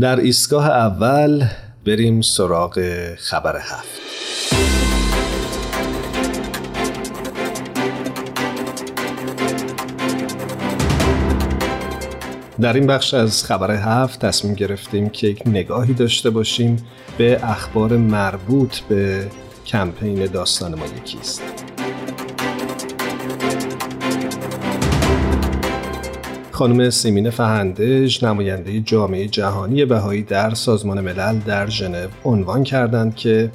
در ایستگاه اول بریم سراغ خبر هفت در این بخش از خبر هفت تصمیم گرفتیم که یک نگاهی داشته باشیم به اخبار مربوط به کمپین داستان ما یکیست. خانم سیمین فهندج نماینده جامعه جهانی بهایی در سازمان ملل در ژنو عنوان کردند که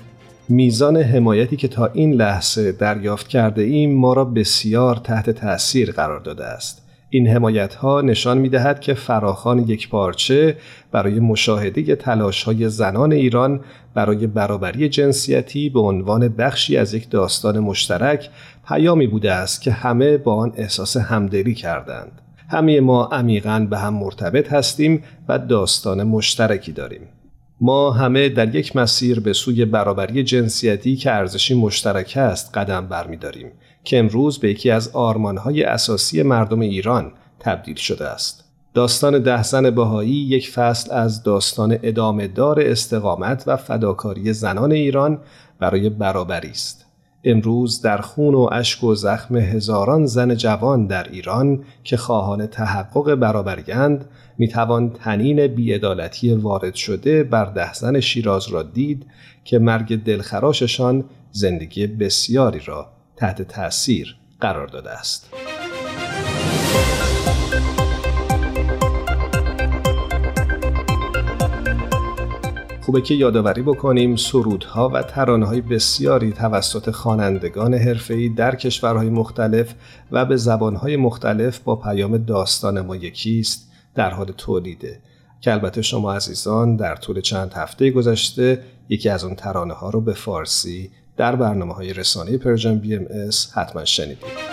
میزان حمایتی که تا این لحظه دریافت کرده ایم ما را بسیار تحت تأثیر قرار داده است. این حمایت ها نشان می دهد که فراخان یک پارچه برای مشاهده تلاش های زنان ایران برای برابری جنسیتی به عنوان بخشی از یک داستان مشترک پیامی بوده است که همه با آن احساس همدلی کردند. همه ما عمیقا به هم مرتبط هستیم و داستان مشترکی داریم. ما همه در یک مسیر به سوی برابری جنسیتی که ارزشی مشترک است قدم برمیداریم که امروز به یکی از آرمانهای اساسی مردم ایران تبدیل شده است. داستان ده زن بهایی یک فصل از داستان ادامه دار استقامت و فداکاری زنان ایران برای برابری است. امروز در خون و اشک و زخم هزاران زن جوان در ایران که خواهان تحقق برابریند می توان تنین بیعدالتی وارد شده بر ده زن شیراز را دید که مرگ دلخراششان زندگی بسیاری را تحت تأثیر قرار داده است. خوبه که یادآوری بکنیم سرودها و ترانه‌های بسیاری توسط خوانندگان حرفه‌ای در کشورهای مختلف و به زبانهای مختلف با پیام داستان ما یکیست در حال تولیده که البته شما عزیزان در طول چند هفته گذشته یکی از اون ترانه ها رو به فارسی در برنامه های رسانه پرژن بی ام حتما شنیدید.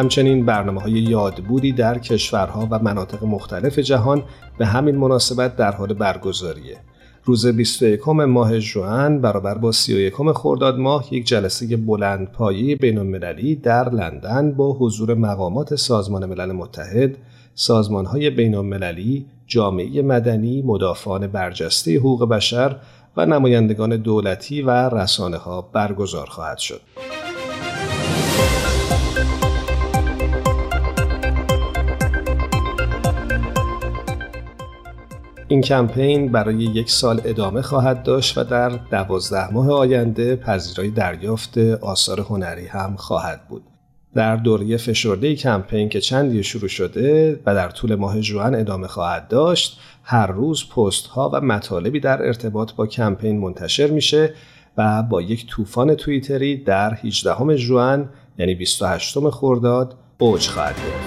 همچنین برنامه های یادبودی در کشورها و مناطق مختلف جهان به همین مناسبت در حال برگزاریه. روز 21 ماه جوان برابر با 31 خرداد ماه یک جلسه بلند پایی بین المللی در لندن با حضور مقامات سازمان ملل متحد، سازمان های بین المللی، جامعه مدنی، مدافعان برجسته حقوق بشر و نمایندگان دولتی و رسانه ها برگزار خواهد شد. این کمپین برای یک سال ادامه خواهد داشت و در دوازده ماه آینده پذیرای دریافت آثار هنری هم خواهد بود. در دوره فشرده کمپین که چندی شروع شده و در طول ماه جوان ادامه خواهد داشت هر روز پست ها و مطالبی در ارتباط با کمپین منتشر میشه و با یک طوفان توییتری در 18 جوان یعنی 28 خرداد اوج خواهد گرفت.